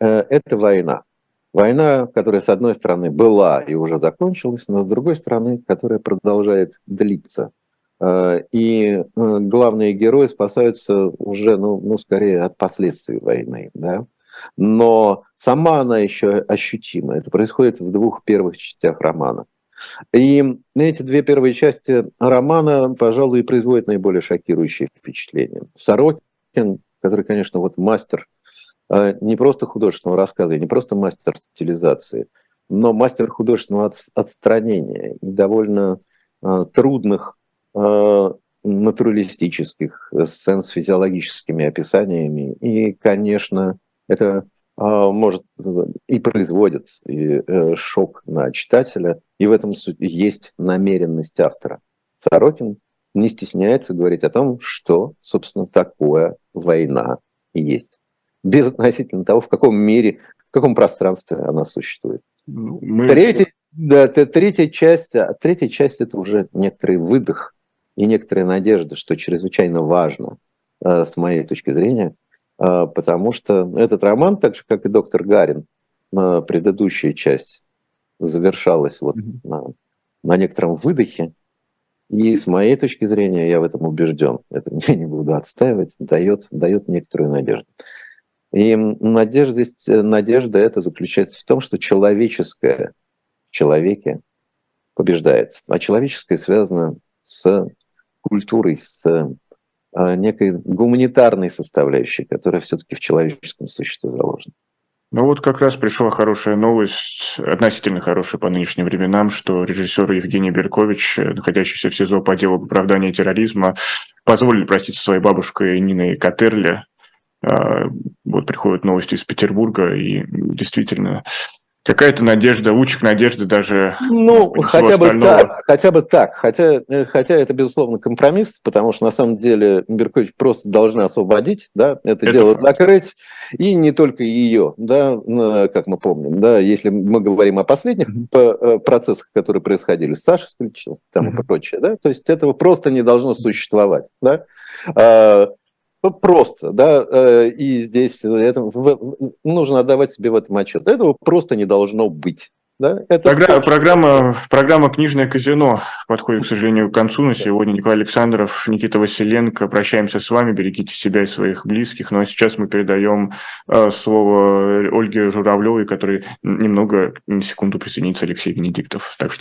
э, – это война. Война, которая, с одной стороны, была и уже закончилась, но с другой стороны, которая продолжает длиться – и э, главные герои спасаются уже, ну, ну скорее от последствий войны, да. Но сама она еще ощутима. Это происходит в двух первых частях романа. И эти две первые части романа, пожалуй, и производят наиболее шокирующие впечатления. Сорокин, который, конечно, вот мастер э, не просто художественного рассказа, не просто мастер стилизации, но мастер художественного отстранения и довольно э, трудных э, натуралистических сцен с физиологическими описаниями. И, конечно, это а, может и производит и, э, шок на читателя, и в этом есть намеренность автора. Сорокин не стесняется говорить о том, что, собственно, такое война есть. Без относительно того, в каком мире, в каком пространстве она существует. Ну, мы... Третья, да, третья часть, а третья часть это уже некоторый выдох и некоторая надежда, что чрезвычайно важно, э, с моей точки зрения, а, потому что этот роман, так же как и доктор Гарин, предыдущая часть завершалась вот mm-hmm. на, на некотором выдохе. И с моей точки зрения, я в этом убежден, это я не буду отстаивать, дает, дает некоторую надежду. И надежда, надежда это заключается в том, что человеческое в человеке побеждает. А человеческое связано с культурой, с а, некой гуманитарной составляющей, которая все-таки в человеческом существе заложена. Ну вот как раз пришла хорошая новость, относительно хорошая по нынешним временам, что режиссер Евгений Беркович, находящийся в СИЗО по делу оправдания терроризма, позволили проститься своей бабушкой Ниной Катерле. А, вот приходят новости из Петербурга, и действительно какая-то надежда, лучик надежды даже. Ну, хотя бы так, хотя бы так. Хотя, э, хотя это, безусловно, компромисс, потому что на самом деле Беркович просто должны освободить, да, это, это дело факт. закрыть, и не только ее, да, как мы помним, да, если мы говорим о последних mm-hmm. процессах, которые происходили с Сашей Скрипчевым, там mm-hmm. и прочее, да, то есть этого просто не должно существовать, да. Просто, да, э, и здесь это, нужно отдавать себе в этом отчет. Этого просто не должно быть. Да? Это Програ- программа, программа «Книжное казино» подходит, к сожалению, к концу на сегодня. Николай Александров, Никита Василенко. Прощаемся с вами, берегите себя и своих близких. Ну а сейчас мы передаем э, слово Ольге Журавлевой, который немного, на секунду присоединится Алексей Венедиктов. Так что